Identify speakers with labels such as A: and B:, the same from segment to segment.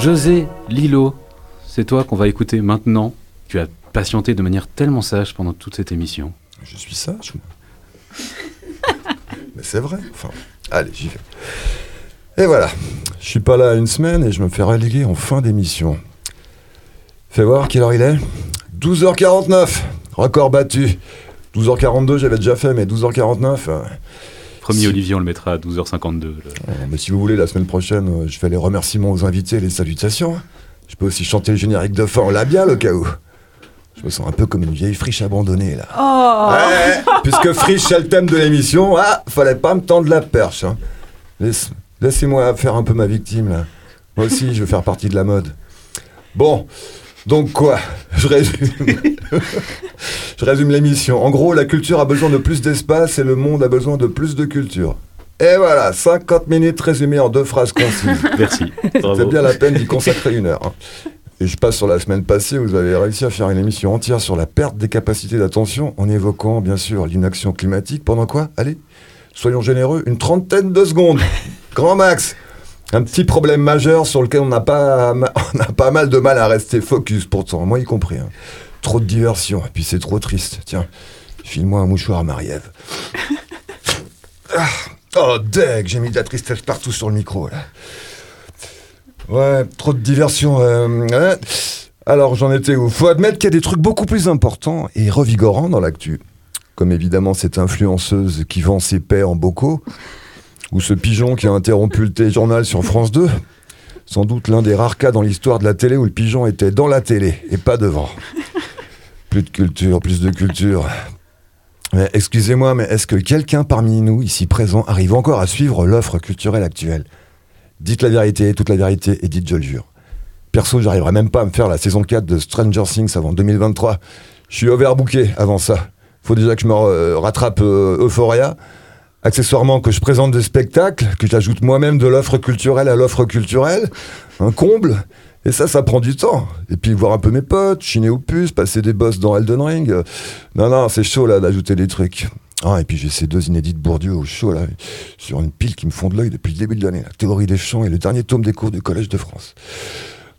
A: José Lilo, c'est toi qu'on va écouter maintenant. Tu as patienté de manière tellement sage pendant toute cette émission.
B: Je suis sage. Mais c'est vrai. Enfin, allez, j'y vais. Et voilà. Je suis pas là une semaine et je me fais reléguer en fin d'émission. Fais voir quelle heure il est 12h49. Record battu. 12h42, j'avais déjà fait, mais 12h49. euh,
A: Premier
B: Si.
A: Olivier, on le mettra à 12h52. le-
B: euh, mais si vous voulez, la semaine prochaine, euh, je fais les remerciements aux invités et les salutations. Je peux aussi chanter le générique de fin en labial au cas où. Je me sens un peu comme une vieille friche abandonnée là.
C: Oh
B: Ouais, puisque friche c'est le thème de l'émission, ah, fallait pas me tendre la perche. hein. Laisse- Laissez-moi faire un peu ma victime là. Moi aussi, je veux faire partie de la mode. Bon, donc quoi? Je résume. je résume l'émission. En gros, la culture a besoin de plus d'espace et le monde a besoin de plus de culture. Et voilà, 50 minutes résumées en deux phrases concises.
A: Merci.
B: C'est bien la peine d'y consacrer une heure. hein. Et je passe sur la semaine passée où vous avez réussi à faire une émission entière sur la perte des capacités d'attention en évoquant bien sûr l'inaction climatique. Pendant quoi? Allez, soyons généreux, une trentaine de secondes. Grand max. Un petit problème majeur sur lequel on n'a pas, on a pas mal de mal à rester focus pourtant, moi y compris. hein. Trop de diversion, et puis c'est trop triste. Tiens, file-moi un mouchoir, Marie-Ève. Ah, oh, deg, j'ai mis de la tristesse partout sur le micro, là. Ouais, trop de diversion. euh, hein. Alors, j'en étais où? Faut admettre qu'il y a des trucs beaucoup plus importants et revigorants dans l'actu. Comme évidemment cette influenceuse qui vend ses paix en bocaux, ou ce pigeon qui a interrompu le téléjournal sur France 2. Sans doute l'un des rares cas dans l'histoire de la télé où le pigeon était dans la télé et pas devant. Plus de culture, plus de culture. Excusez-moi, mais est-ce que quelqu'un parmi nous, ici présent, arrive encore à suivre l'offre culturelle actuelle? Dites la vérité, toute la vérité, et dites je le jure. Perso, j'arriverai même pas à me faire la saison 4 de Stranger Things avant 2023. Je suis overbooké avant ça. Faut déjà que je me euh, rattrape euh, Euphoria. Accessoirement, que je présente des spectacles, que j'ajoute moi-même de l'offre culturelle à l'offre culturelle. Un comble. Et ça, ça prend du temps. Et puis voir un peu mes potes, chiner au puce, passer des boss dans Elden Ring. Non, non, c'est chaud là d'ajouter des trucs. Ah, et puis j'ai ces deux inédits Bourdieu au chaud là, sur une pile qui me font de l'œil depuis le début de l'année. La théorie des champs et le dernier tome des cours du Collège de France.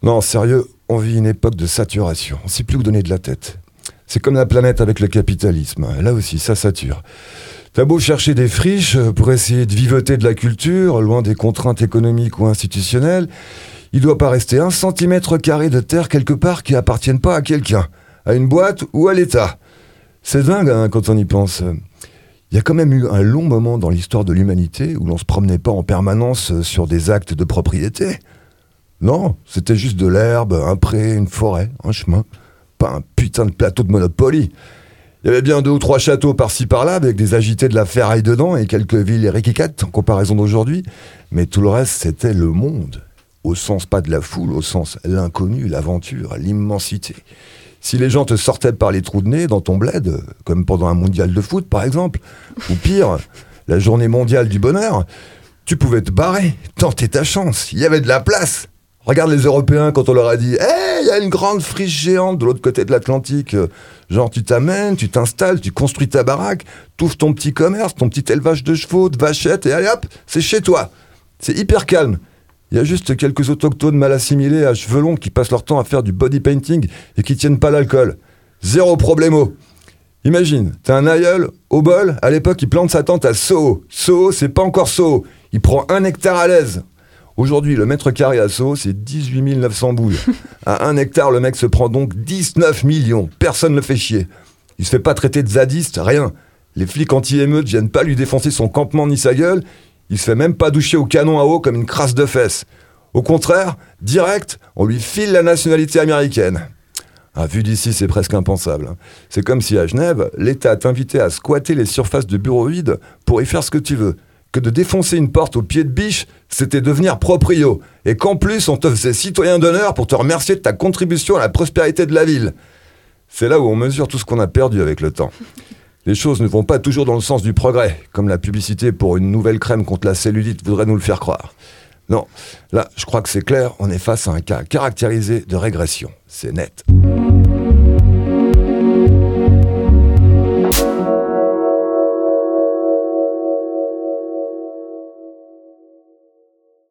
B: Non, sérieux, on vit une époque de saturation. On sait plus où donner de la tête. C'est comme la planète avec le capitalisme. Là aussi, ça sature. T'as beau chercher des friches pour essayer de vivoter de la culture, loin des contraintes économiques ou institutionnelles, il doit pas rester un centimètre carré de terre quelque part qui appartienne pas à quelqu'un, à une boîte ou à l'État. C'est dingue hein, quand on y pense. Il y a quand même eu un long moment dans l'histoire de l'humanité où l'on se promenait pas en permanence sur des actes de propriété. Non, c'était juste de l'herbe, un pré, une forêt, un chemin. Pas un putain de plateau de Monopoly. Il y avait bien deux ou trois châteaux par-ci par-là avec des agités de la ferraille dedans et quelques villes riquicates en comparaison d'aujourd'hui. Mais tout le reste, c'était le monde. Au sens pas de la foule, au sens l'inconnu, l'aventure, l'immensité. Si les gens te sortaient par les trous de nez dans ton bled, comme pendant un mondial de foot par exemple, ou pire, la journée mondiale du bonheur, tu pouvais te barrer, tenter ta chance, il y avait de la place. Regarde les Européens quand on leur a dit Hey, il y a une grande friche géante de l'autre côté de l'Atlantique. Genre, tu t'amènes, tu t'installes, tu construis ta baraque, t'ouvres ton petit commerce, ton petit élevage de chevaux, de vachettes, et allez hop, c'est chez toi. C'est hyper calme. Il y a juste quelques autochtones mal assimilés à cheveux longs qui passent leur temps à faire du body painting et qui tiennent pas l'alcool. Zéro problemo. Imagine, t'as un aïeul, au bol, à l'époque, il plante sa tente à Soho. Soho, c'est pas encore Soho. Il prend un hectare à l'aise. Aujourd'hui, le mètre carré à Soho, c'est 18 900 boules. À un hectare, le mec se prend donc 19 millions. Personne ne fait chier. Il se fait pas traiter de zadiste, rien. Les flics anti-émeutes viennent pas lui défoncer son campement ni sa gueule. Il se fait même pas doucher au canon à eau comme une crasse de fesses. Au contraire, direct, on lui file la nationalité américaine. Ah, vu d'ici, c'est presque impensable. hein. C'est comme si à Genève, l'État t'invitait à squatter les surfaces de bureaux vides pour y faire ce que tu veux. Que de défoncer une porte au pied de biche, c'était devenir proprio. Et qu'en plus, on te faisait citoyen d'honneur pour te remercier de ta contribution à la prospérité de la ville. C'est là où on mesure tout ce qu'on a perdu avec le temps. Les choses ne vont pas toujours dans le sens du progrès, comme la publicité pour une nouvelle crème contre la cellulite voudrait nous le faire croire. Non, là, je crois que c'est clair, on est face à un cas caractérisé de régression. C'est net.